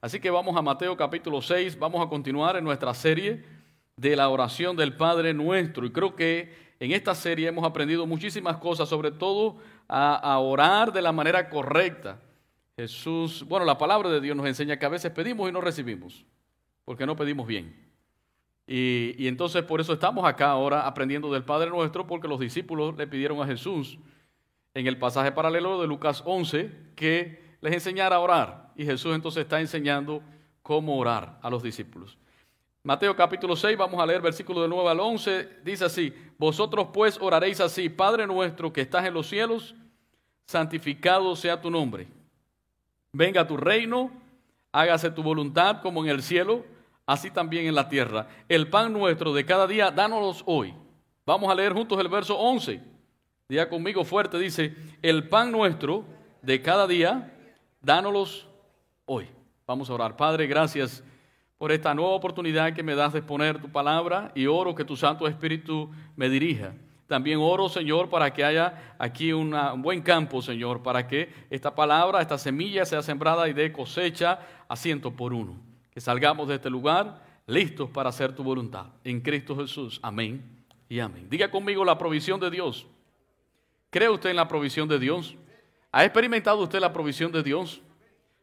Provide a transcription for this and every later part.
Así que vamos a Mateo capítulo 6, vamos a continuar en nuestra serie de la oración del Padre nuestro. Y creo que en esta serie hemos aprendido muchísimas cosas, sobre todo a, orar de la manera correcta. Jesús, bueno, la palabra de Dios nos enseña que a veces pedimos y no recibimos, porque no pedimos bien. Y, y, entonces por eso estamos acá ahora aprendiendo del Padre nuestro, porque los discípulos le pidieron a Jesús en el pasaje paralelo de Lucas 11 que les enseñara a orar. Y Jesús entonces está enseñando cómo orar a los discípulos. Mateo capítulo 6, vamos a leer versículo de 9 al 11, dice así, vosotros pues oraréis así, Padre nuestro que estás en los cielos, santificado sea tu nombre. Venga tu reino, hágase tu voluntad como en el cielo, así también en la tierra. El pan nuestro de cada día, dánoslo hoy. Vamos a leer juntos el verso 11. Diga conmigo fuerte, dice, el pan nuestro de cada día, dánoslos hoy. Vamos a orar. Padre, gracias por esta nueva oportunidad que me das de exponer tu palabra y oro que tu Santo Espíritu me dirija. También oro, Señor, para que haya aquí un buen campo, Señor, para que esta palabra, esta semilla sea sembrada y dé cosecha a ciento por uno. Que salgamos de este lugar listos para hacer tu voluntad. En Cristo Jesús. Amén y amén. Diga conmigo la provisión de Dios. ¿Cree usted en la provisión de Dios? ¿Ha experimentado usted la provisión de Dios?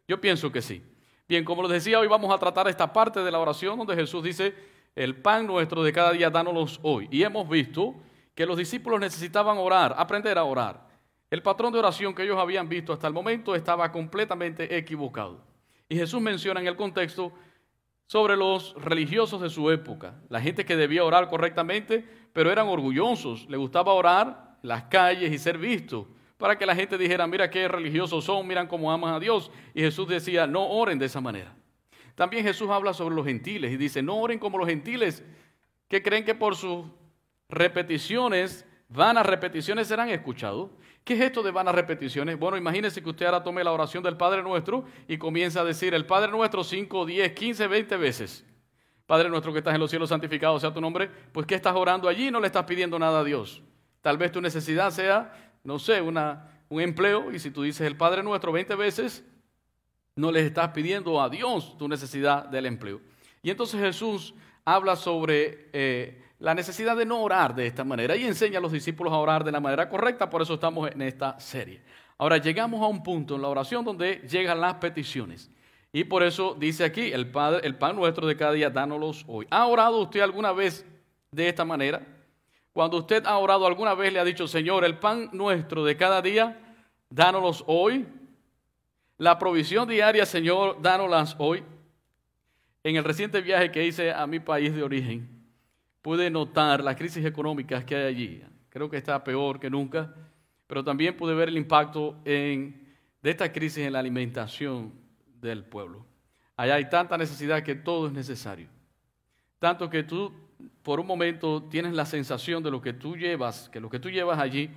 Yo pienso que sí. Bien, como les decía, hoy vamos a tratar esta parte de la oración donde Jesús dice, el pan nuestro de cada día, dánoslo hoy. Y hemos visto que los discípulos necesitaban orar, aprender a orar. El patrón de oración que ellos habían visto hasta el momento estaba completamente equivocado. Y Jesús menciona en el contexto sobre los religiosos de su época, la gente que debía orar correctamente, pero eran orgullosos, le gustaba orar las calles y ser visto, para que la gente dijera, mira qué religiosos son, miran cómo aman a Dios. Y Jesús decía, no oren de esa manera. También Jesús habla sobre los gentiles y dice, no oren como los gentiles, que creen que por sus repeticiones, vanas repeticiones serán escuchados. ¿Qué es esto de vanas repeticiones? Bueno, imagínese que usted ahora tome la oración del Padre Nuestro y comienza a decir el Padre Nuestro 5, 10, 15, 20 veces. Padre nuestro que estás en los cielos, santificado sea tu nombre. Pues ¿qué estás orando allí? No le estás pidiendo nada a Dios. Tal vez tu necesidad sea, no sé, una, un empleo y si tú dices el Padre Nuestro 20 veces, no le estás pidiendo a Dios tu necesidad del empleo. Y entonces Jesús habla sobre eh, la necesidad de no orar de esta manera y enseña a los discípulos a orar de la manera correcta, por eso estamos en esta serie. Ahora llegamos a un punto en la oración donde llegan las peticiones. Y por eso dice aquí, el, padre, el pan nuestro de cada día, dánoslos hoy. ¿Ha orado usted alguna vez de esta manera? Cuando usted ha orado alguna vez le ha dicho, Señor, el pan nuestro de cada día, dánoslos hoy. La provisión diaria, Señor, dánoslas hoy. En el reciente viaje que hice a mi país de origen, pude notar las crisis económicas que hay allí. Creo que está peor que nunca, pero también pude ver el impacto en, de esta crisis en la alimentación del pueblo. Allá hay tanta necesidad que todo es necesario. Tanto que tú por un momento tienes la sensación de lo que tú llevas, que lo que tú llevas allí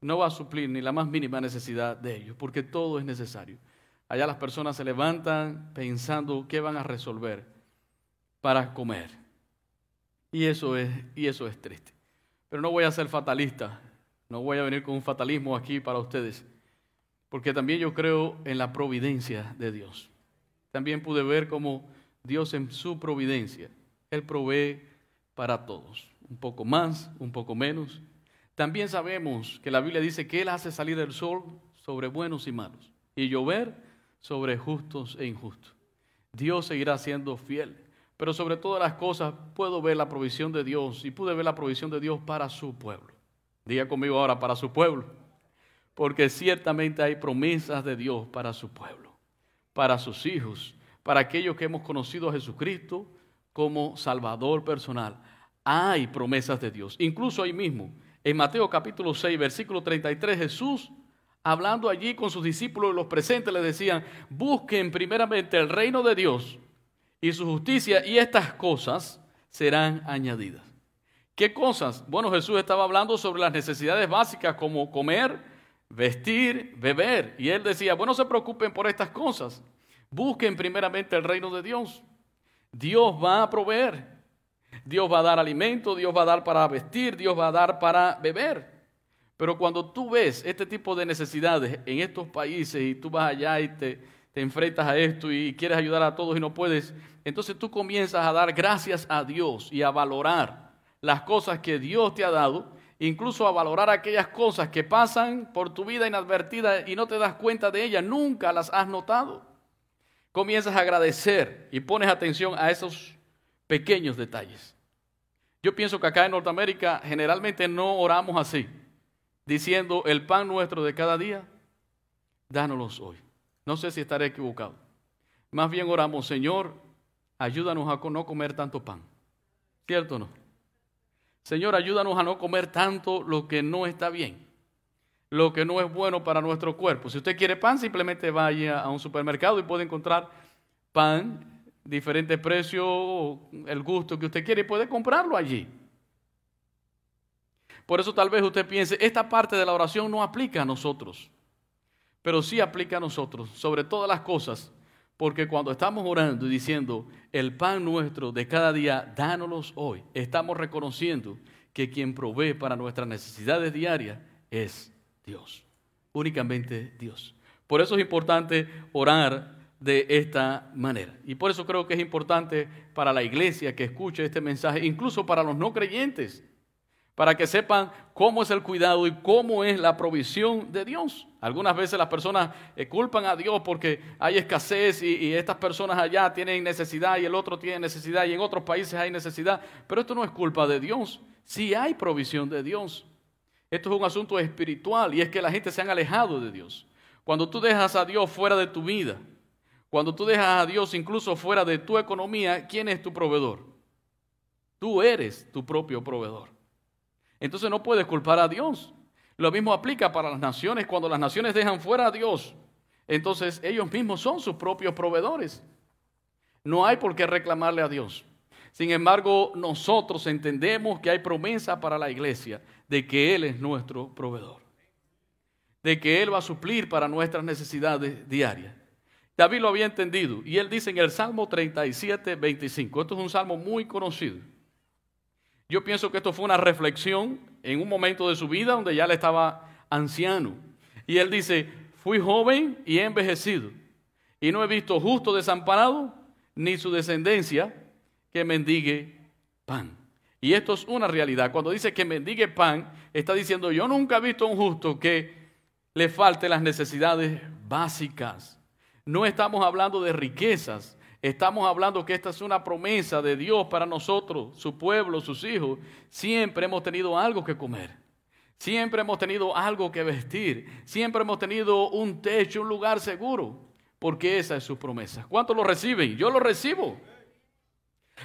no va a suplir ni la más mínima necesidad de ellos, porque todo es necesario. Allá las personas se levantan pensando qué van a resolver para comer. Y eso es, y eso es triste. Pero no voy a ser fatalista, no voy a venir con un fatalismo aquí para ustedes, porque también yo creo en la providencia de Dios. También pude ver cómo Dios en su providencia, Él provee para todos, un poco más, un poco menos. También sabemos que la Biblia dice que Él hace salir el sol sobre buenos y malos y llover sobre justos e injustos. Dios seguirá siendo fiel, pero sobre todas las cosas puedo ver la provisión de Dios y pude ver la provisión de Dios para su pueblo. Diga conmigo ahora, para su pueblo, porque ciertamente hay promesas de Dios para su pueblo, para sus hijos, para aquellos que hemos conocido a Jesucristo como Salvador personal. Hay promesas de Dios. Incluso ahí mismo, en Mateo capítulo 6, versículo 33, Jesús, hablando allí con sus discípulos, los presentes, les decían, busquen primeramente el reino de Dios y su justicia y estas cosas serán añadidas. ¿Qué cosas? Bueno, Jesús estaba hablando sobre las necesidades básicas como comer, vestir, beber. Y él decía, bueno, no se preocupen por estas cosas. Busquen primeramente el reino de Dios Dios va a proveer. Dios va a dar alimento, Dios va a dar para vestir, Dios va a dar para beber. Pero cuando tú ves este tipo de necesidades en estos países y tú vas allá y te, te enfrentas a esto y quieres ayudar a todos y no puedes, entonces tú comienzas a dar gracias a Dios y a valorar las cosas que Dios te ha dado, incluso a valorar aquellas cosas que pasan por tu vida inadvertida y no te das cuenta de ellas, nunca las has notado. Comienzas a agradecer y pones atención a esos pequeños detalles. Yo pienso que acá en Norteamérica generalmente no oramos así, diciendo el pan nuestro de cada día, dánoslos hoy. No sé si estaré equivocado. Más bien oramos, Señor, ayúdanos a no comer tanto pan. ¿Cierto o no? Señor, ayúdanos a no comer tanto lo que no está bien, lo que no es bueno para nuestro cuerpo. Si usted quiere pan, simplemente vaya a un supermercado y puede encontrar pan, diferentes precios, el gusto que usted quiere y puede comprarlo allí. Por eso tal vez usted piense, esta parte de la oración no aplica a nosotros pero sí aplica a nosotros, sobre todas las cosas, porque cuando estamos orando y diciendo, el pan nuestro de cada día, dánoslos hoy, estamos reconociendo que quien provee para nuestras necesidades diarias es Dios, únicamente Dios. Por eso es importante orar de esta manera. Y por eso creo que es importante para la iglesia que escuche este mensaje, incluso para los no creyentes para que sepan cómo es el cuidado y cómo es la provisión de Dios. Algunas veces las personas eh, culpan a Dios porque hay escasez y, estas personas allá tienen necesidad y el otro tiene necesidad y en otros países hay necesidad, pero esto no es culpa de Dios, sí hay provisión de Dios. Esto es un asunto espiritual y es que la gente se han alejado de Dios. Cuando tú dejas a Dios fuera de tu vida, cuando tú dejas a Dios incluso fuera de tu economía, ¿quién es tu proveedor? Tú eres tu propio proveedor. Entonces no puedes culpar a Dios. Lo mismo aplica para las naciones. Cuando las naciones dejan fuera a Dios, entonces ellos mismos son sus propios proveedores. No hay por qué reclamarle a Dios. Sin embargo, nosotros entendemos que hay promesa para la iglesia de que Él es nuestro proveedor, de que Él va a suplir para nuestras necesidades diarias. David lo había entendido y él dice en el Salmo 37, 25, esto es un salmo muy conocido. Yo pienso que esto fue una reflexión en un momento de su vida donde ya le estaba anciano. Y él dice, fui joven y he envejecido, y no he visto justo desamparado, ni su descendencia que mendigue pan. Y esto es una realidad. Cuando dice que mendigue pan, está diciendo, yo nunca he visto a un justo que le falte las necesidades básicas. No estamos hablando de riquezas, Estamos hablando que esta es una promesa de Dios para nosotros, su pueblo, sus hijos. Siempre hemos tenido algo que comer. Siempre hemos tenido algo que vestir. Siempre hemos tenido un techo, un lugar seguro. Porque esa es su promesa. ¿Cuántos lo reciben? Yo lo recibo.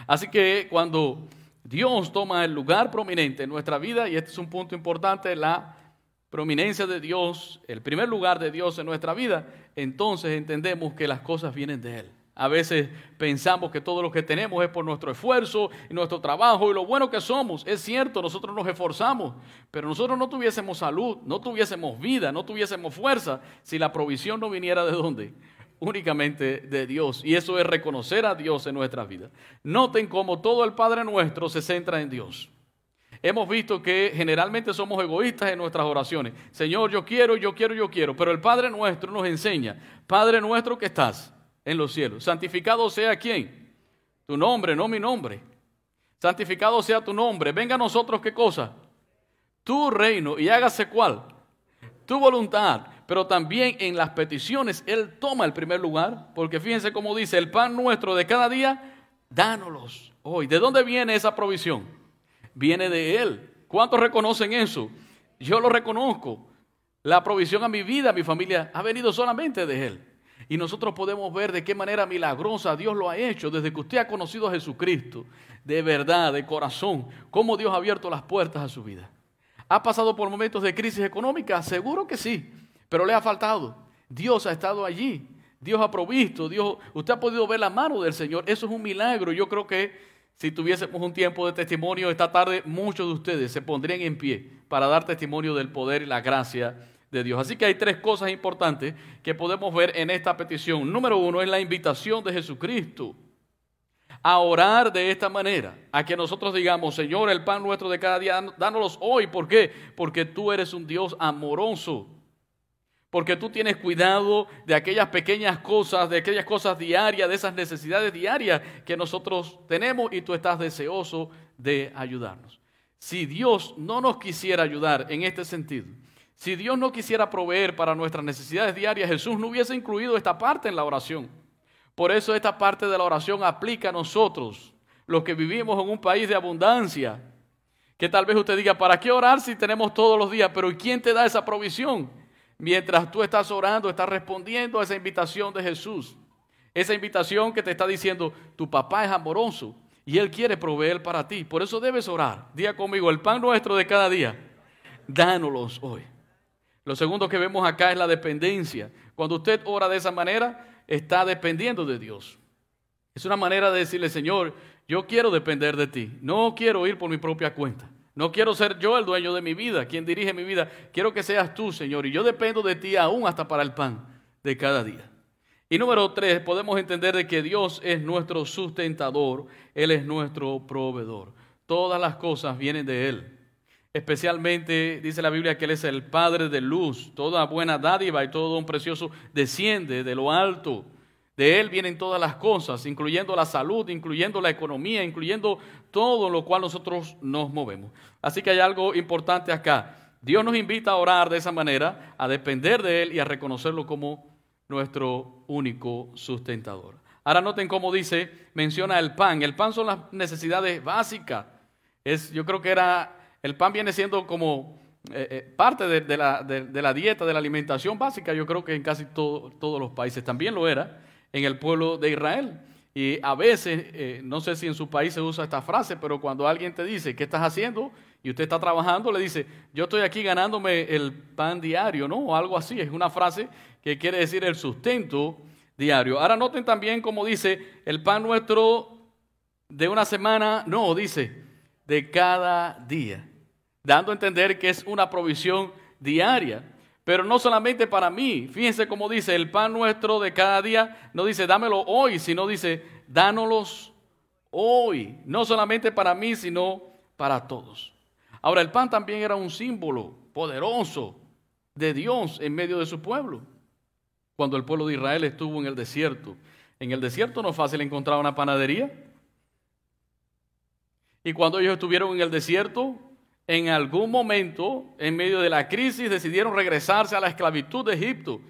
Así que cuando Dios toma el lugar prominente en nuestra vida, y este es un punto importante, la prominencia de Dios, el primer lugar de Dios en nuestra vida, entonces entendemos que las cosas vienen de Él. A veces pensamos que todo lo que tenemos es por nuestro esfuerzo y nuestro trabajo y lo bueno que somos. Es cierto, nosotros nos esforzamos, pero nosotros no tuviésemos salud, no tuviésemos vida, no tuviésemos fuerza si la provisión no viniera de dónde? Únicamente de Dios. Y eso es reconocer a Dios en nuestras vidas. Noten cómo todo el Padre nuestro se centra en Dios. Hemos visto que generalmente somos egoístas en nuestras oraciones. Señor, yo quiero, yo quiero, yo quiero. Pero el Padre nuestro nos enseña, Padre nuestro que estás en los cielos. Santificado sea quién? Tu nombre, no mi nombre. Santificado sea tu nombre. Venga a nosotros qué cosa? Tu reino y hágase cuál? Tu voluntad. Pero también en las peticiones Él toma el primer lugar, porque fíjense cómo dice, el pan nuestro de cada día, dánoslos hoy. ¿De dónde viene esa provisión? Viene de Él. ¿Cuántos reconocen eso? Yo lo reconozco. La provisión a mi vida, a mi familia, ha venido solamente de Él. Y nosotros podemos ver de qué manera milagrosa Dios lo ha hecho desde que usted ha conocido a Jesucristo, de verdad, de corazón, cómo Dios ha abierto las puertas a su vida. ¿Ha pasado por momentos de crisis económica? Seguro que sí, pero le ha faltado. Dios ha estado allí, Dios ha provisto, Dios, usted ha podido ver la mano del Señor. Eso es un milagro. Yo creo que si tuviésemos un tiempo de testimonio esta tarde, muchos de ustedes se pondrían en pie para dar testimonio del poder y la gracia de Dios. Así que hay tres cosas importantes que podemos ver en esta petición. Número uno es la invitación de Jesucristo a orar de esta manera, a que nosotros digamos, Señor, el pan nuestro de cada día, dánoslos hoy. ¿Por qué? Porque tú eres un Dios amoroso. Porque tú tienes cuidado de aquellas pequeñas cosas, de aquellas cosas diarias, de esas necesidades diarias que nosotros tenemos y tú estás deseoso de ayudarnos. Si Dios no nos quisiera ayudar en este sentido, si Dios no quisiera proveer para nuestras necesidades diarias, Jesús no hubiese incluido esta parte en la oración. Por eso esta parte de la oración aplica a nosotros, los que vivimos en un país de abundancia. Que tal vez usted diga, ¿para qué orar si tenemos todos los días? Pero ¿quién te da esa provisión? Mientras tú estás orando, estás respondiendo a esa invitación de Jesús. Esa invitación que te está diciendo, tu papá es amoroso y Él quiere proveer para ti. Por eso debes orar. Diga conmigo, el pan nuestro de cada día, dánoslos hoy. Lo segundo que vemos acá es la dependencia. Cuando usted ora de esa manera, está dependiendo de Dios. Es una manera de decirle, Señor, yo quiero depender de ti. No quiero ir por mi propia cuenta. No quiero ser yo el dueño de mi vida, quien dirige mi vida. Quiero que seas tú, Señor. Y yo dependo de ti aún hasta para el pan de cada día. Y número tres, podemos entender de que Dios es nuestro sustentador, Él es nuestro proveedor. Todas las cosas vienen de Él. Especialmente dice la Biblia que Él es el Padre de luz. Toda buena dádiva y todo don precioso desciende de lo alto. De Él vienen todas las cosas, incluyendo la salud, incluyendo la economía, incluyendo todo lo cual nosotros nos movemos. Así que hay algo importante acá. Dios nos invita a orar de esa manera, a depender de Él y a reconocerlo como nuestro único sustentador. Ahora noten cómo dice, menciona el pan. El pan son las necesidades básicas. Es, yo creo que era, el pan viene siendo como eh, eh, parte de, la, dieta, de la alimentación básica. Yo creo que en casi todos los países también lo era, en el pueblo de Israel. Y a veces, eh, no sé si en su país se usa esta frase, pero cuando alguien te dice, ¿qué estás haciendo? Y usted está trabajando, le dice, yo estoy aquí ganándome el pan diario, ¿no? O algo así. Es una frase que quiere decir el sustento diario. Ahora noten también cómo dice, el pan nuestro de una semana, no, dice, de cada día. Dando a entender que es una provisión diaria. Pero no solamente para mí. Fíjense cómo dice, el pan nuestro de cada día no dice dámelo hoy, sino dice dánoslos hoy. No solamente para mí, sino para todos. Ahora, el pan también era un símbolo poderoso de Dios en medio de su pueblo. Cuando el pueblo de Israel estuvo en el desierto. En el desierto no es fácil encontrar una panadería. Y cuando ellos estuvieron en el desierto, en algún momento, en medio de la crisis, decidieron regresarse a la esclavitud de Egipto,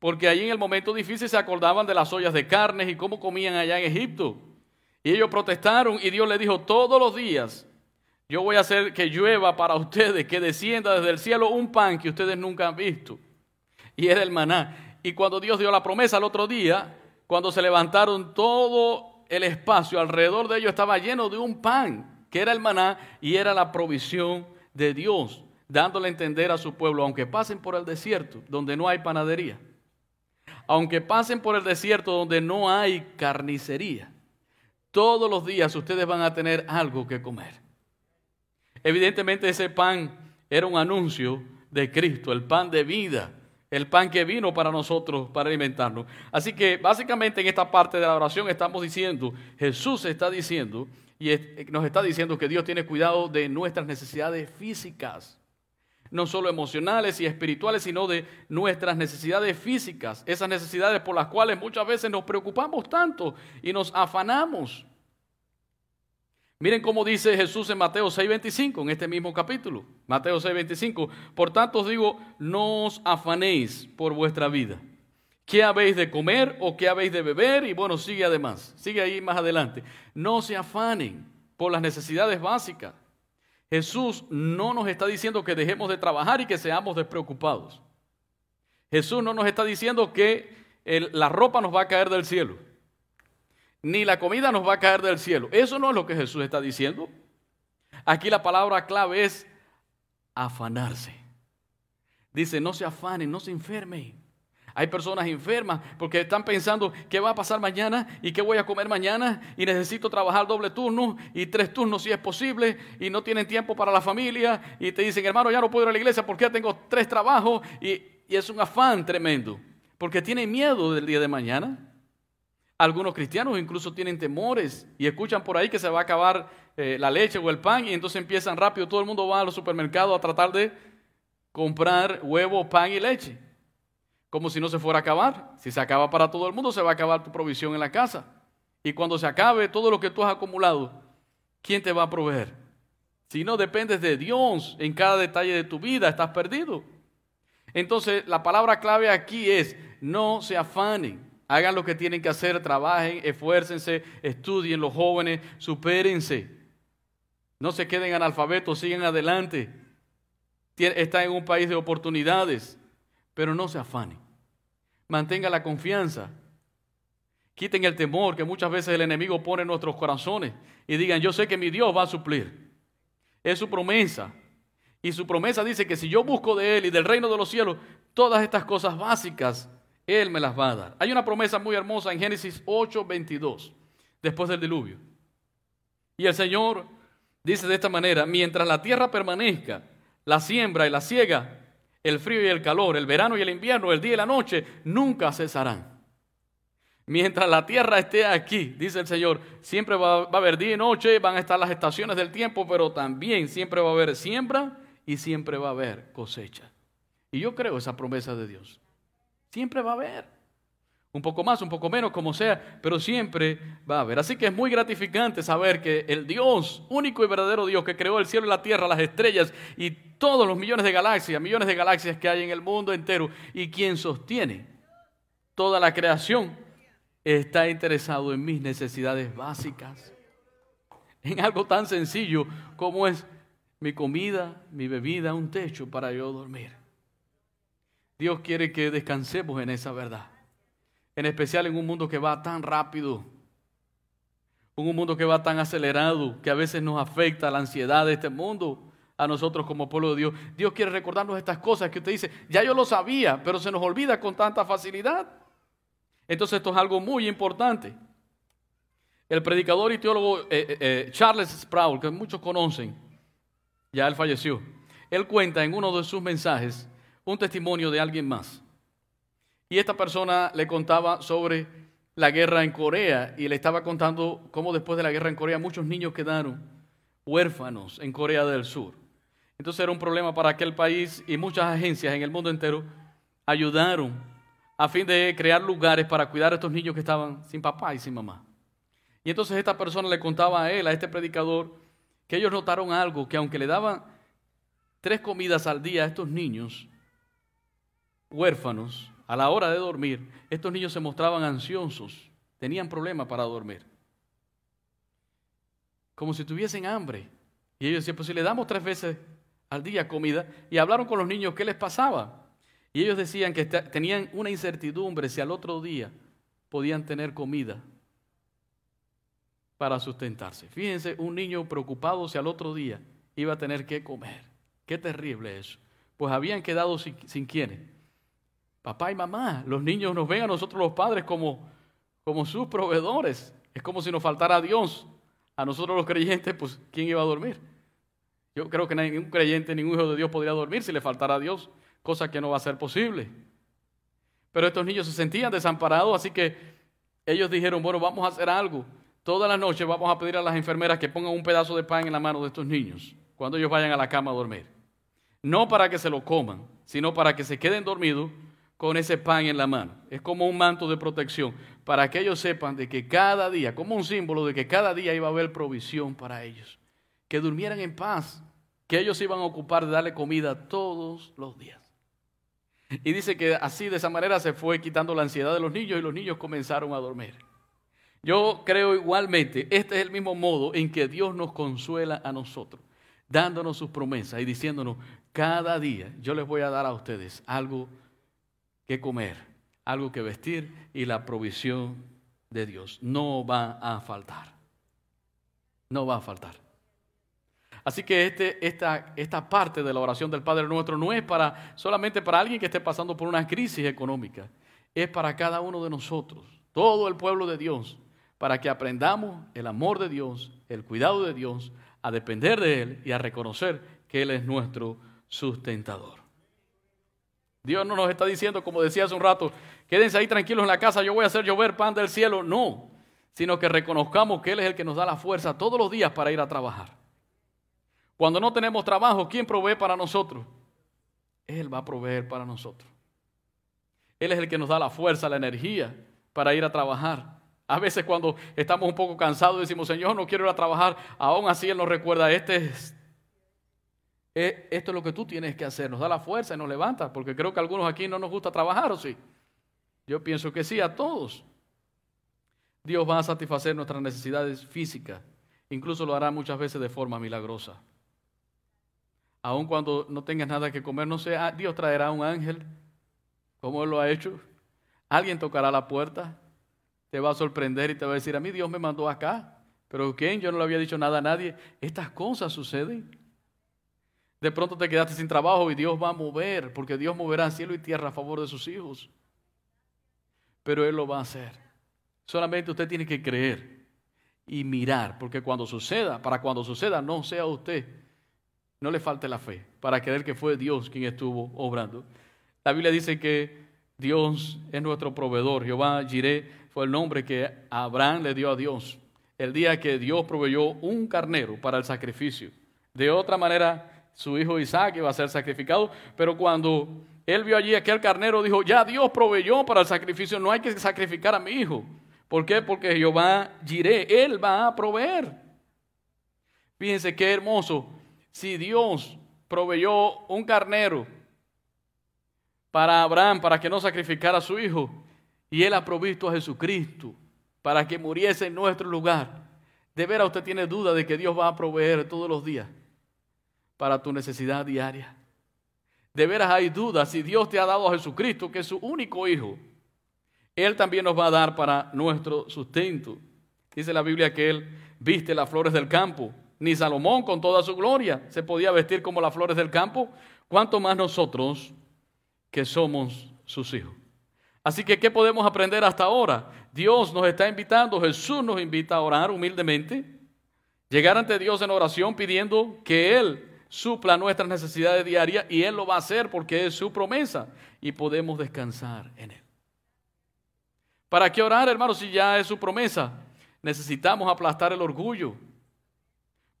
porque allí en el momento difícil se acordaban de las ollas de carnes y cómo comían allá en Egipto. Y ellos protestaron y Dios les dijo, todos los días yo voy a hacer que llueva para ustedes, que descienda desde el cielo un pan que ustedes nunca han visto. Y era el maná. Y cuando Dios dio la promesa al otro día, cuando se levantaron todo el espacio alrededor de ellos estaba lleno de un pan que era el maná y era la provisión de Dios, dándole a entender a su pueblo, aunque pasen por el desierto donde no hay panadería, aunque pasen por el desierto donde no hay carnicería, todos los días ustedes van a tener algo que comer. Evidentemente ese pan era un anuncio de Cristo, el pan de vida, el pan que vino para nosotros, para alimentarnos. Así que básicamente en esta parte de la oración estamos diciendo, Jesús está diciendo y nos está diciendo que Dios tiene cuidado de nuestras necesidades físicas, no solo emocionales y espirituales, sino de nuestras necesidades físicas, esas necesidades por las cuales muchas veces nos preocupamos tanto y nos afanamos. Miren cómo dice Jesús en Mateo 6:25, en este mismo capítulo, Mateo 6:25, por tanto os digo, no os afanéis por vuestra vida ¿Qué habéis de comer o qué habéis de beber? Y bueno, sigue además, sigue ahí más adelante. No se afanen por las necesidades básicas. Jesús no nos está diciendo que dejemos de trabajar y que seamos despreocupados. Jesús no nos está diciendo que la ropa nos va a caer del cielo, ni la comida nos va a caer del cielo. Eso no es lo que Jesús está diciendo. Aquí la palabra clave es afanarse. Dice, no se afanen, no se enfermen. Hay personas enfermas porque están pensando qué va a pasar mañana y qué voy a comer mañana y necesito trabajar doble turno y tres turnos si es posible y no tienen tiempo para la familia y te dicen, hermano, ya no puedo ir a la iglesia porque ya tengo tres trabajos y, es un afán tremendo porque tienen miedo del día de mañana. Algunos cristianos incluso tienen temores y escuchan por ahí que se va a acabar eh, la leche o el pan y entonces empiezan rápido, todo el mundo va a los supermercados a tratar de comprar huevo, pan y leche. Como si no se fuera a acabar. Si se acaba para todo el mundo, se va a acabar tu provisión en la casa. Y cuando se acabe todo lo que tú has acumulado, ¿quién te va a proveer? Si no dependes de Dios en cada detalle de tu vida, estás perdido. Entonces, la palabra clave aquí es, no se afanen, hagan lo que tienen que hacer, trabajen, esfuércense, estudien los jóvenes, supérense. No se queden analfabetos, sigan adelante. Están en un país de oportunidades, pero no se afanen. Mantenga la confianza. Quiten el temor que muchas veces el enemigo pone en nuestros corazones y digan, yo sé que mi Dios va a suplir. Es su promesa. Y su promesa dice que si yo busco de Él y del reino de los cielos, todas estas cosas básicas, Él me las va a dar. Hay una promesa muy hermosa en Génesis 8, 22, después del diluvio. Y el Señor dice de esta manera, mientras la tierra permanezca, la siembra y la siega, el frío y el calor, el verano y el invierno, el día y la noche, nunca cesarán. Mientras la tierra esté aquí, dice el Señor, siempre va, a haber día y noche, van a estar las estaciones del tiempo, pero también siempre va a haber siembra y siempre va a haber cosecha. Y yo creo esa promesa de Dios. Siempre va a haber. Un poco más, un poco menos, como sea, pero siempre va a haber. Así que es muy gratificante saber que el Dios, único y verdadero Dios que creó el cielo y la tierra, las estrellas y todos los millones de galaxias, millones de galaxias que hay en el mundo entero, y quien sostiene toda la creación, está interesado en mis necesidades básicas, en algo tan sencillo como es mi comida, mi bebida, un techo para yo dormir. Dios quiere que descansemos en esa verdad, en especial en un mundo que va tan rápido, un mundo que va tan acelerado, que a veces nos afecta la ansiedad de este mundo a nosotros como pueblo de Dios. Dios quiere recordarnos estas cosas que usted dice, ya yo lo sabía, pero se nos olvida con tanta facilidad. Entonces esto es algo muy importante. El predicador y teólogo eh, eh, eh, Charles Sproul, que muchos conocen, ya él falleció, él cuenta en uno de sus mensajes un testimonio de alguien más. Y esta persona le contaba sobre la guerra en Corea y le estaba contando cómo después de la guerra en Corea muchos niños quedaron huérfanos en Corea del Sur. Entonces era un problema para aquel país y muchas agencias en el mundo entero ayudaron a fin de crear lugares para cuidar a estos niños que estaban sin papá y sin mamá. Y entonces esta persona le contaba a él, a este predicador, que ellos notaron algo, que aunque le daban tres comidas al día a estos niños huérfanos, a la hora de dormir, estos niños se mostraban ansiosos, tenían problemas para dormir. Como si tuviesen hambre. Y ellos decían, pues si le damos tres veces al día comida, y hablaron con los niños qué les pasaba. Y ellos decían que tenían una incertidumbre si al otro día podían tener comida para sustentarse. Fíjense, un niño preocupado si al otro día iba a tener que comer. Qué terrible eso. Pues habían quedado sin, sin quiénes. Papá y mamá. Los niños nos ven a nosotros los padres como, como sus proveedores. Es como si nos faltara Dios. A nosotros los creyentes, pues, ¿quién iba a dormir? Yo creo que ningún creyente, ningún hijo de Dios podría dormir si le faltara a Dios cosa que no va a ser posible. Pero estos niños se sentían desamparados, así que ellos dijeron, bueno, vamos a hacer algo. Toda la noche vamos a pedir a las enfermeras que pongan un pedazo de pan en la mano de estos niños cuando ellos vayan a la cama a dormir. No para que se lo coman, sino para que se queden dormidos con ese pan en la mano. Es como un manto de protección, para que ellos sepan de que cada día, como un símbolo de que cada día iba a haber provisión para ellos. Que durmieran en paz, que ellos iban a ocupar de darle comida todos los días. Y dice que así, de esa manera, se fue quitando la ansiedad de los niños y los niños comenzaron a dormir. Yo creo igualmente, este es el mismo modo en que Dios nos consuela a nosotros, dándonos sus promesas y diciéndonos, cada día yo les voy a dar a ustedes algo que comer, algo que vestir y la provisión de Dios. No va a faltar. No va a faltar. Así que este, esta, esta parte de la oración del Padre Nuestro no es para, solamente para alguien que esté pasando por una crisis económica, es para cada uno de nosotros, todo el pueblo de Dios, para que aprendamos el amor de Dios, el cuidado de Dios, a depender de Él y a reconocer que Él es nuestro sustentador. Dios no nos está diciendo, como decía hace un rato, quédense ahí tranquilos en la casa, yo voy a hacer llover pan del cielo. No, sino que reconozcamos que Él es el que nos da la fuerza todos los días para ir a trabajar. Cuando no tenemos trabajo, ¿quién provee para nosotros? Él va a proveer para nosotros. Él es el que nos da la fuerza, la energía para ir a trabajar. A veces cuando estamos un poco cansados decimos, Señor, no quiero ir a trabajar. Aún así Él nos recuerda, este es, eh, esto es lo que tú tienes que hacer. Nos da la fuerza y nos levanta, porque creo que a algunos aquí no nos gusta trabajar, ¿o sí? Yo pienso que sí, a todos. Dios va a satisfacer nuestras necesidades físicas. Incluso lo hará muchas veces de forma milagrosa. Aun cuando no tengas nada que comer, no sé, ah, Dios traerá un ángel, como Él lo ha hecho. Alguien tocará la puerta, te va a sorprender y te va a decir, a mí Dios me mandó acá. Pero ¿quién? Yo no le había dicho nada a nadie. Estas cosas suceden. De pronto te quedaste sin trabajo y Dios va a mover, porque Dios moverá cielo y tierra a favor de sus hijos. Pero Él lo va a hacer. Solamente usted tiene que creer y mirar, porque cuando suceda, para cuando suceda, no sea usted, no le falte la fe, para creer que fue Dios quien estuvo obrando. La Biblia dice que Dios es nuestro proveedor. Jehová Jireh fue el nombre que Abraham le dio a Dios el día que Dios proveyó un carnero para el sacrificio. De otra manera, su hijo Isaac iba a ser sacrificado, pero cuando él vio allí aquel carnero, dijo, ya Dios proveyó para el sacrificio, no hay que sacrificar a mi hijo. ¿Por qué? Porque Jehová Jireh, Él va a proveer. Fíjense qué hermoso. Si Dios proveyó un carnero para Abraham, para que no sacrificara a su hijo, y Él ha provisto a Jesucristo para que muriese en nuestro lugar. De veras usted tiene duda de que Dios va a proveer todos los días para tu necesidad diaria. De veras hay dudas si Dios te ha dado a Jesucristo, que es su único hijo. Él también nos va a dar para nuestro sustento. Dice la Biblia que Él viste las flores del campo. Ni Salomón con toda su gloria se podía vestir como las flores del campo. ¿Cuánto más nosotros que somos sus hijos? Así que, ¿qué podemos aprender hasta ahora? Dios nos está invitando, Jesús nos invita a orar humildemente, llegar ante Dios en oración pidiendo que Él supla nuestras necesidades diarias y Él lo va a hacer porque es su promesa y podemos descansar en Él. ¿Para qué orar, hermanos, si ya es su promesa? Necesitamos aplastar el orgullo.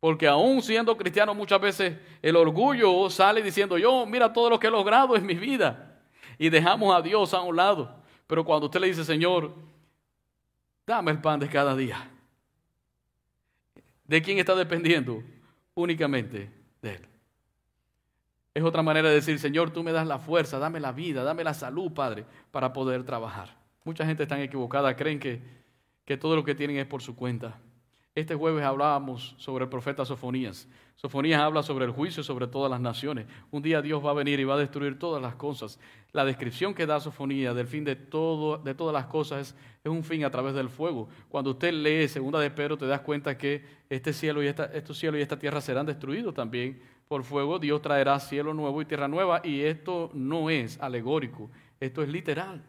Porque aún siendo cristiano muchas veces el orgullo sale diciendo, yo mira todo lo que he logrado en mi vida. Y dejamos a Dios a un lado. Pero cuando usted le dice, Señor, dame el pan de cada día. ¿De quién está dependiendo? Únicamente de Él. Es otra manera de decir, Señor, tú me das la fuerza, dame la vida, dame la salud, Padre, para poder trabajar. Mucha gente está equivocada, creen que, que todo lo que tienen es por su cuenta. Este jueves hablábamos sobre el profeta Sofonías. Sofonías habla sobre el juicio sobre todas las naciones. Un día Dios va a venir y va a destruir todas las cosas. La descripción que da Sofonías del fin de, todo, de todas las cosas es, un fin a través del fuego. Cuando usted lee Segunda de Pedro, te das cuenta que este cielo y esta, estos cielos y esta tierra serán destruidos también por fuego. Dios traerá cielo nuevo y tierra nueva. Y esto no es alegórico, esto es literal.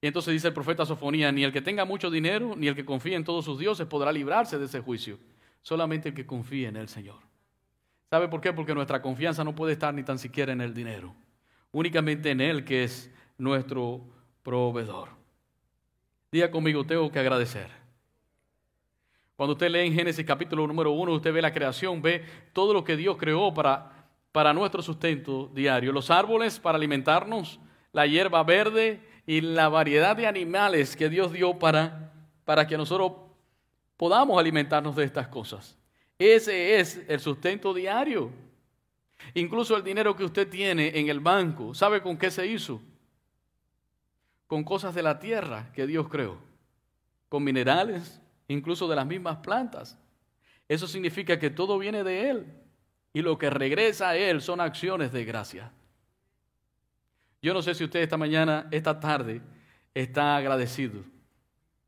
Y entonces dice el profeta Sofonía, ni el que tenga mucho dinero, ni el que confíe en todos sus dioses podrá librarse de ese juicio. Solamente el que confíe en el Señor. ¿Sabe por qué? Porque nuestra confianza no puede estar ni tan siquiera en el dinero. Únicamente en Él que es nuestro proveedor. Diga conmigo, tengo que agradecer. Cuando usted lee en Génesis capítulo número uno, usted ve la creación, ve todo lo que Dios creó para, para nuestro sustento diario. Los árboles para alimentarnos, la hierba verde, y la variedad de animales que Dios dio para, para que nosotros podamos alimentarnos de estas cosas. Ese es el sustento diario. Incluso el dinero que usted tiene en el banco, ¿sabe con qué se hizo? Con cosas de la tierra que Dios creó, con minerales, incluso de las mismas plantas. Eso significa que todo viene de Él y lo que regresa a Él son acciones de gracia. Yo no sé si usted esta mañana, esta tarde, está agradecido,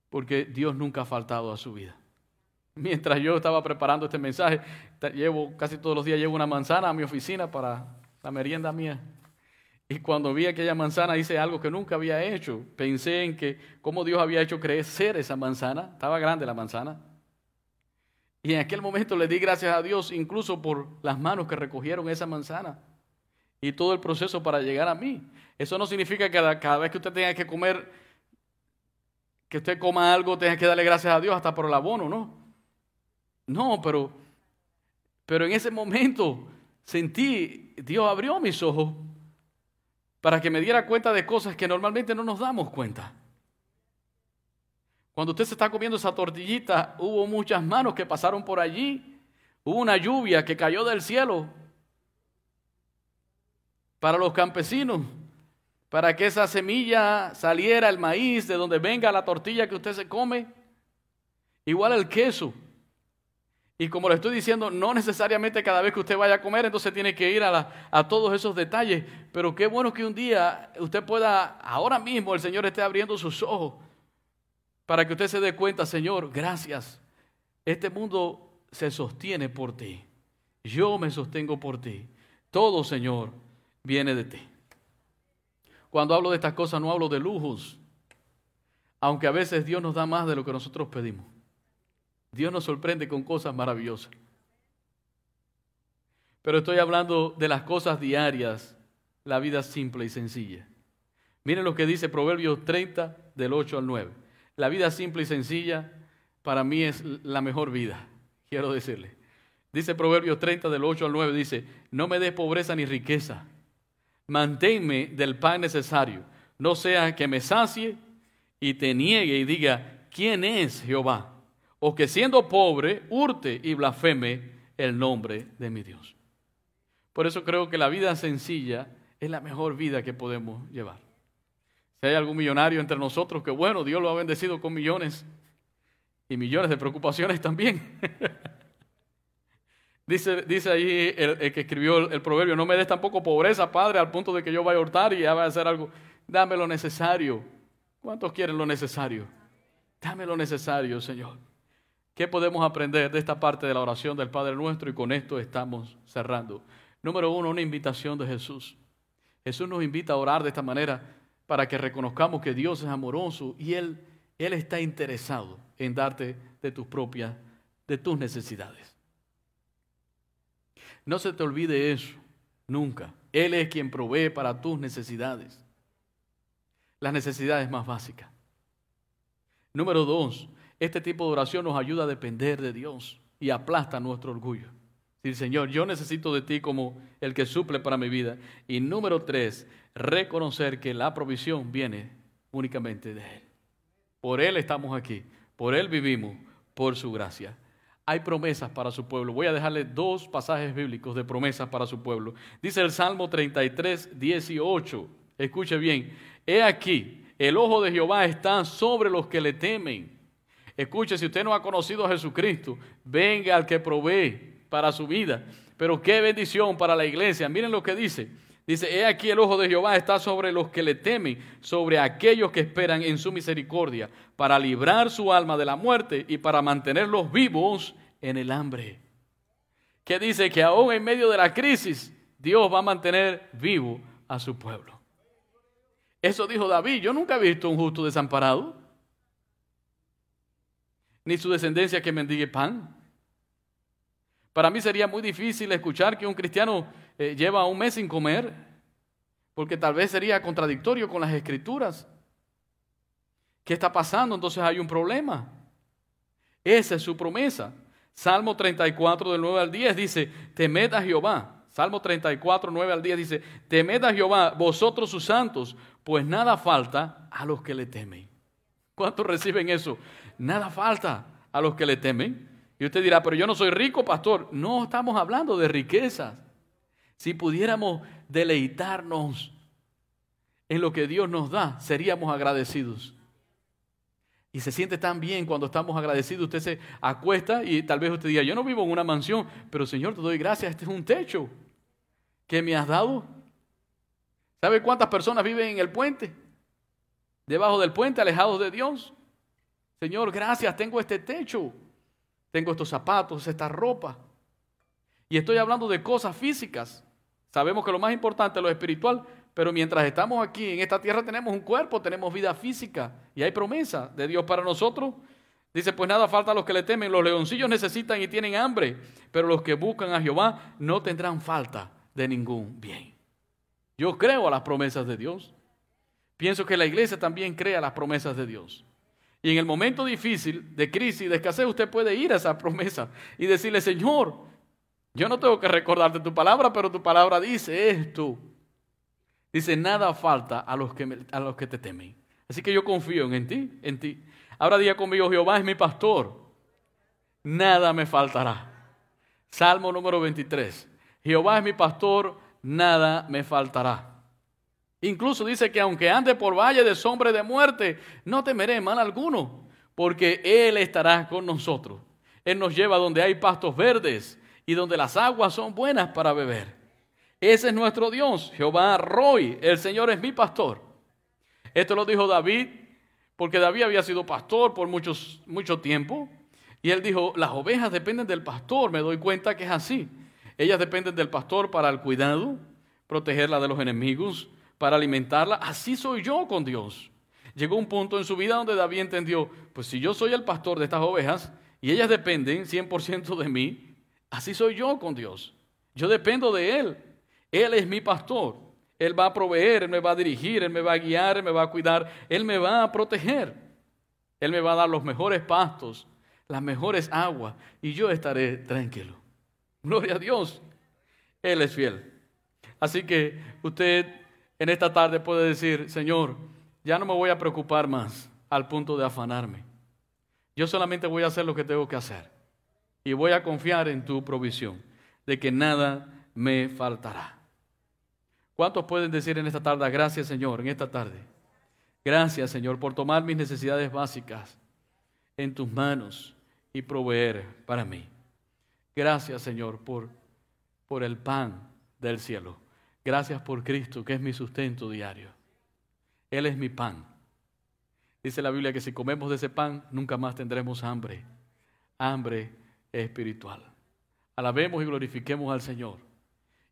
porque Dios nunca ha faltado a su vida. Mientras yo estaba preparando este mensaje, llevo casi todos los días llevo una manzana a mi oficina para la merienda mía. Y cuando vi aquella manzana hice algo que nunca había hecho. Pensé en que cómo Dios había hecho crecer esa manzana. Estaba grande la manzana. Y en aquel momento le di gracias a Dios incluso por las manos que recogieron esa manzana y todo el proceso para llegar a mí. Eso no significa que cada, vez que usted tenga que comer, que usted coma algo, tenga que darle gracias a Dios hasta por el abono, ¿no? No, pero, pero en ese momento sentí, Dios abrió mis ojos para que me diera cuenta de cosas que normalmente no nos damos cuenta. Cuando usted se está comiendo esa tortillita, hubo muchas manos que pasaron por allí. Hubo una lluvia que cayó del cielo para los campesinos, para que esa semilla saliera el maíz, de donde venga la tortilla que usted se come. Igual el queso. Y como le estoy diciendo, no necesariamente cada vez que usted vaya a comer, entonces tiene que ir a, a, todos esos detalles. Pero qué bueno que un día usted pueda, ahora mismo el Señor esté abriendo sus ojos para que usted se dé cuenta, Señor, gracias. Este mundo se sostiene por ti. Yo me sostengo por ti. Todo, Señor, viene de ti. Cuando hablo de estas cosas no hablo de lujos, aunque a veces Dios nos da más de lo que nosotros pedimos. Dios nos sorprende con cosas maravillosas. Pero estoy hablando de las cosas diarias, la vida simple y sencilla. Miren lo que dice Proverbios 30 del 8 al 9. La vida simple y sencilla para mí es la mejor vida, quiero decirle. Dice Proverbios 30 del 8 al 9, dice, no me des pobreza ni riqueza, manténme del pan necesario, no sea que me sacie y te niegue y diga, ¿quién es Jehová? O que siendo pobre, hurte y blasfeme el nombre de mi Dios. Por eso creo que la vida sencilla es la mejor vida que podemos llevar. Si hay algún millonario entre nosotros, que bueno, Dios lo ha bendecido con millones y millones de preocupaciones también. dice, dice ahí el, que escribió el, proverbio, no me des tampoco pobreza, Padre, al punto de que yo vaya a hurtar y ya vaya a hacer algo. Dame lo necesario. ¿Cuántos quieren lo necesario? Dame lo necesario, Señor. ¿Qué podemos aprender de esta parte de la oración del Padre nuestro? Y con esto estamos cerrando. Número uno, una invitación de Jesús. Jesús nos invita a orar de esta manera para que reconozcamos que Dios es amoroso y Él, Él está interesado en darte de tus propias, de tus necesidades. No se te olvide eso, nunca. Él es quien provee para tus necesidades, las necesidades más básicas. Número dos, este tipo de oración nos ayuda a depender de Dios y aplasta nuestro orgullo. Decir, Señor, yo necesito de ti como el que suple para mi vida. Y número tres, reconocer que la provisión viene únicamente de Él. Por Él estamos aquí, por Él vivimos, por su gracia. Hay promesas para su pueblo. Voy a dejarle dos pasajes bíblicos de promesas para su pueblo. Dice el Salmo 33, 18. Escuche bien. He aquí, el ojo de Jehová está sobre los que le temen. Escuche, si usted no ha conocido a Jesucristo, venga al que provee para su vida. Pero qué bendición para la iglesia. Miren lo que dice. Dice, he aquí el ojo de Jehová está sobre los que le temen, sobre aquellos que esperan en su misericordia, para librar su alma de la muerte y para mantenerlos vivos en el hambre. Que dice que aún en medio de la crisis, Dios va a mantener vivo a su pueblo. Eso dijo David, yo nunca he visto un justo desamparado, ni su descendencia que mendigue pan. Para mí sería muy difícil escuchar que un cristiano eh, lleva un mes sin comer, porque tal vez sería contradictorio con las escrituras. ¿Qué está pasando? Entonces hay un problema. Esa es su promesa. Salmo 34 del 9 al 10 dice, temed a Jehová. Salmo 34, 9 al 10 dice, temed a Jehová, vosotros sus santos, pues nada falta a los que le temen. ¿Cuántos reciben eso? Nada falta a los que le temen. Y usted dirá, pero yo no soy rico, pastor. No estamos hablando de riquezas. Si pudiéramos deleitarnos en lo que Dios nos da, seríamos agradecidos. Y se siente tan bien cuando estamos agradecidos. Usted se acuesta y tal vez usted diga, yo no vivo en una mansión, pero Señor, te doy gracias, este es un techo que me has dado. ¿Sabe cuántas personas viven en el puente? Debajo del puente, alejados de Dios. Señor, gracias, tengo este techo, tengo estos zapatos, esta ropa. Y estoy hablando de cosas físicas. Sabemos que lo más importante es lo espiritual, pero mientras estamos aquí en esta tierra tenemos un cuerpo, tenemos vida física y hay promesa de Dios para nosotros. Dice, pues nada falta a los que le temen, los leoncillos necesitan y tienen hambre, pero los que buscan a Jehová no tendrán falta de ningún bien. Yo creo a las promesas de Dios. Pienso que la iglesia también crea las promesas de Dios. Y en el momento difícil de crisis, de escasez, usted puede ir a esa promesa y decirle, Señor, yo no tengo que recordarte tu palabra, pero tu palabra dice esto. Dice, nada falta a los que, a los que te temen. Así que yo confío en ti, en ti. Ahora diga conmigo, Jehová es mi pastor, nada me faltará. Salmo número 23. Jehová es mi pastor, nada me faltará. Incluso dice que aunque ande por valle de sombra de muerte, no temeré mal alguno, porque Él estará con nosotros. Él nos lleva donde hay pastos verdes y donde las aguas son buenas para beber. Ese es nuestro Dios, Jehová Roy, el Señor es mi pastor. Esto lo dijo David, porque David había sido pastor por muchos, mucho tiempo. Y él dijo, las ovejas dependen del pastor, me doy cuenta que es así. Ellas dependen del pastor para el cuidado, protegerla de los enemigos, para alimentarla. Así soy yo con Dios. Llegó un punto en su vida donde David entendió, pues si yo soy el pastor de estas ovejas y ellas dependen 100% de mí, así soy yo con Dios. Yo dependo de Él. Él es mi pastor. Él va a proveer, Él me va a dirigir, Él me va a guiar, Él me va a cuidar, Él me va a proteger. Él me va a dar los mejores pastos, las mejores aguas y yo estaré tranquilo. Gloria a Dios. Él es fiel. Así que usted en esta tarde puede decir, Señor, ya no me voy a preocupar más al punto de afanarme. Yo solamente voy a hacer lo que tengo que hacer. Y voy a confiar en tu provisión, de que nada me faltará. ¿Cuántos pueden decir en esta tarde, gracias Señor, en esta tarde? Gracias Señor por tomar mis necesidades básicas en tus manos y proveer para mí. Gracias Señor por, por el pan del cielo. Gracias por Cristo, que es mi sustento diario. Él es mi pan. Dice la Biblia que si comemos de ese pan, nunca más tendremos hambre. Hambre espiritual. Alabemos y glorifiquemos al Señor.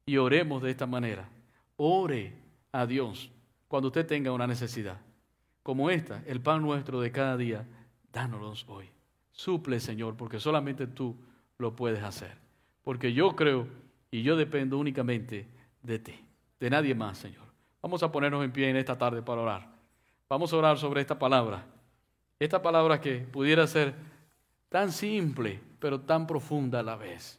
Y oremos de esta manera. Ore a Dios cuando usted tenga una necesidad. Como esta, el pan nuestro de cada día, dánoslos hoy. Suple, Señor, porque solamente tú lo puedes hacer. Porque yo creo y yo dependo únicamente de ti, de nadie más, Señor. Vamos a ponernos en pie en esta tarde para orar. Vamos a orar sobre esta palabra. Esta palabra que pudiera ser tan simple, pero tan profunda a la vez.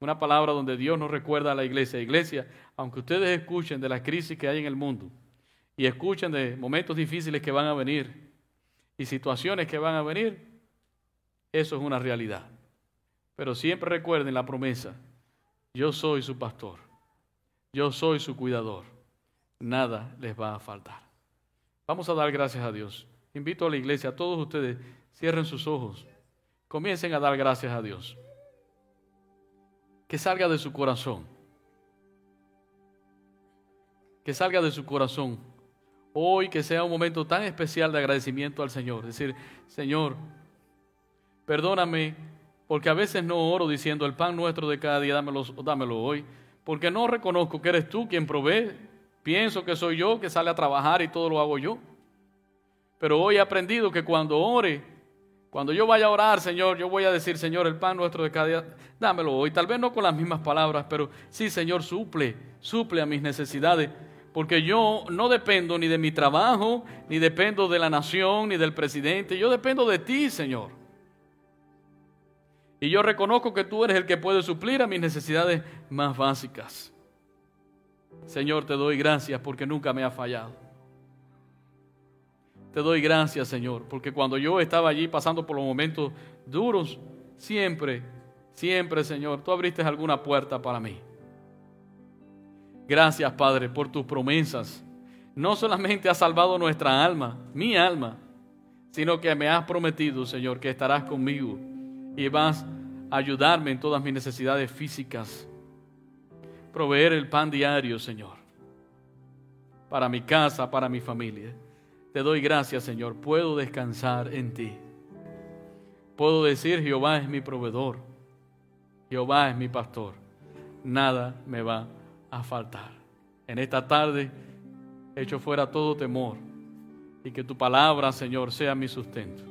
Una palabra donde Dios nos recuerda a la iglesia. Iglesia, aunque ustedes escuchen de la crisis que hay en el mundo y escuchen de momentos difíciles que van a venir y situaciones que van a venir, eso es una realidad. Pero siempre recuerden la promesa, yo soy su pastor, yo soy su cuidador, nada les va a faltar. Vamos a dar gracias a Dios. Invito a la iglesia, a todos ustedes, cierren sus ojos, comiencen a dar gracias a Dios que salga de su corazón. Que salga de su corazón. Hoy que sea un momento tan especial de agradecimiento al Señor. Decir, Señor, perdóname porque a veces no oro diciendo el pan nuestro de cada día, dámelo, dámelo hoy. Porque no reconozco que eres tú quien provee. Pienso que soy yo que sale a trabajar y todo lo hago yo. Pero hoy he aprendido que cuando ore, cuando yo vaya a orar, Señor, yo voy a decir, Señor, el pan nuestro de cada día, dámelo hoy. Tal vez no con las mismas palabras, pero sí, Señor, suple, suple a mis necesidades. Porque yo no dependo ni de mi trabajo, ni dependo de la nación, ni del presidente. Yo dependo de ti, Señor. Y yo reconozco que tú eres el que puede suplir a mis necesidades más básicas. Señor, te doy gracias porque nunca me ha fallado. Te doy gracias, Señor, porque cuando yo estaba allí pasando por los momentos duros, siempre, siempre, Señor, tú abriste alguna puerta para mí. Gracias, Padre, por tus promesas. No solamente has salvado nuestra alma, mi alma, sino que me has prometido, Señor, que estarás conmigo y vas a ayudarme en todas mis necesidades físicas. Proveer el pan diario, Señor, para mi casa, para mi familia. Te doy gracias, Señor. Puedo descansar en ti. Puedo decir, Jehová es mi proveedor. Jehová es mi pastor. Nada me va a faltar. En esta tarde, echo fuera todo temor y que tu palabra, Señor, sea mi sustento.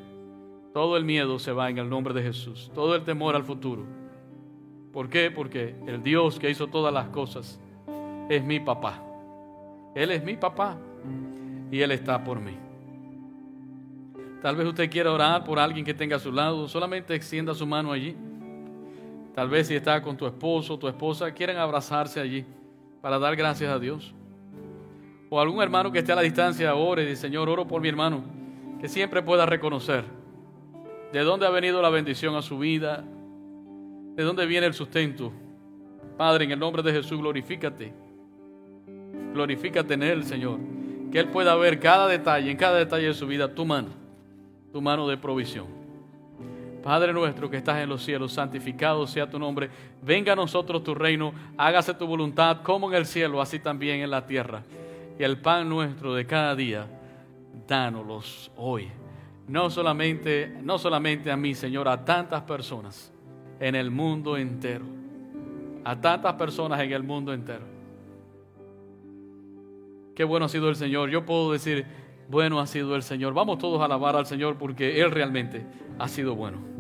Todo el miedo se va en el nombre de Jesús. Todo el temor al futuro. ¿Por qué? Porque el Dios que hizo todas las cosas es mi papá. Él es mi papá y Él está por mí. Tal vez usted quiera orar por alguien que tenga a su lado, solamente extienda su mano allí. Tal vez si está con tu esposo o tu esposa, quieren abrazarse allí para dar gracias a Dios. o algún hermano que esté a la distancia, ore, y Señor, oro por mi hermano, que siempre pueda reconocer de dónde ha venido la bendición a su vida, de dónde viene el sustento. Padre, en el nombre de Jesús, glorifícate. Glorifícate en Él, Señor. Que Él pueda ver cada detalle, en cada detalle de su vida, tu mano, tu mano de provisión. Padre nuestro que estás en los cielos, santificado sea tu nombre. Venga a nosotros tu reino, hágase tu voluntad como en el cielo, así también en la tierra. Y el pan nuestro de cada día, dánoslos hoy. No solamente, no solamente a mí, Señor, a tantas personas en el mundo entero. A tantas personas en el mundo entero. Qué bueno ha sido el Señor. Yo puedo decir, bueno ha sido el Señor. Vamos todos a alabar al Señor porque Él realmente ha sido bueno.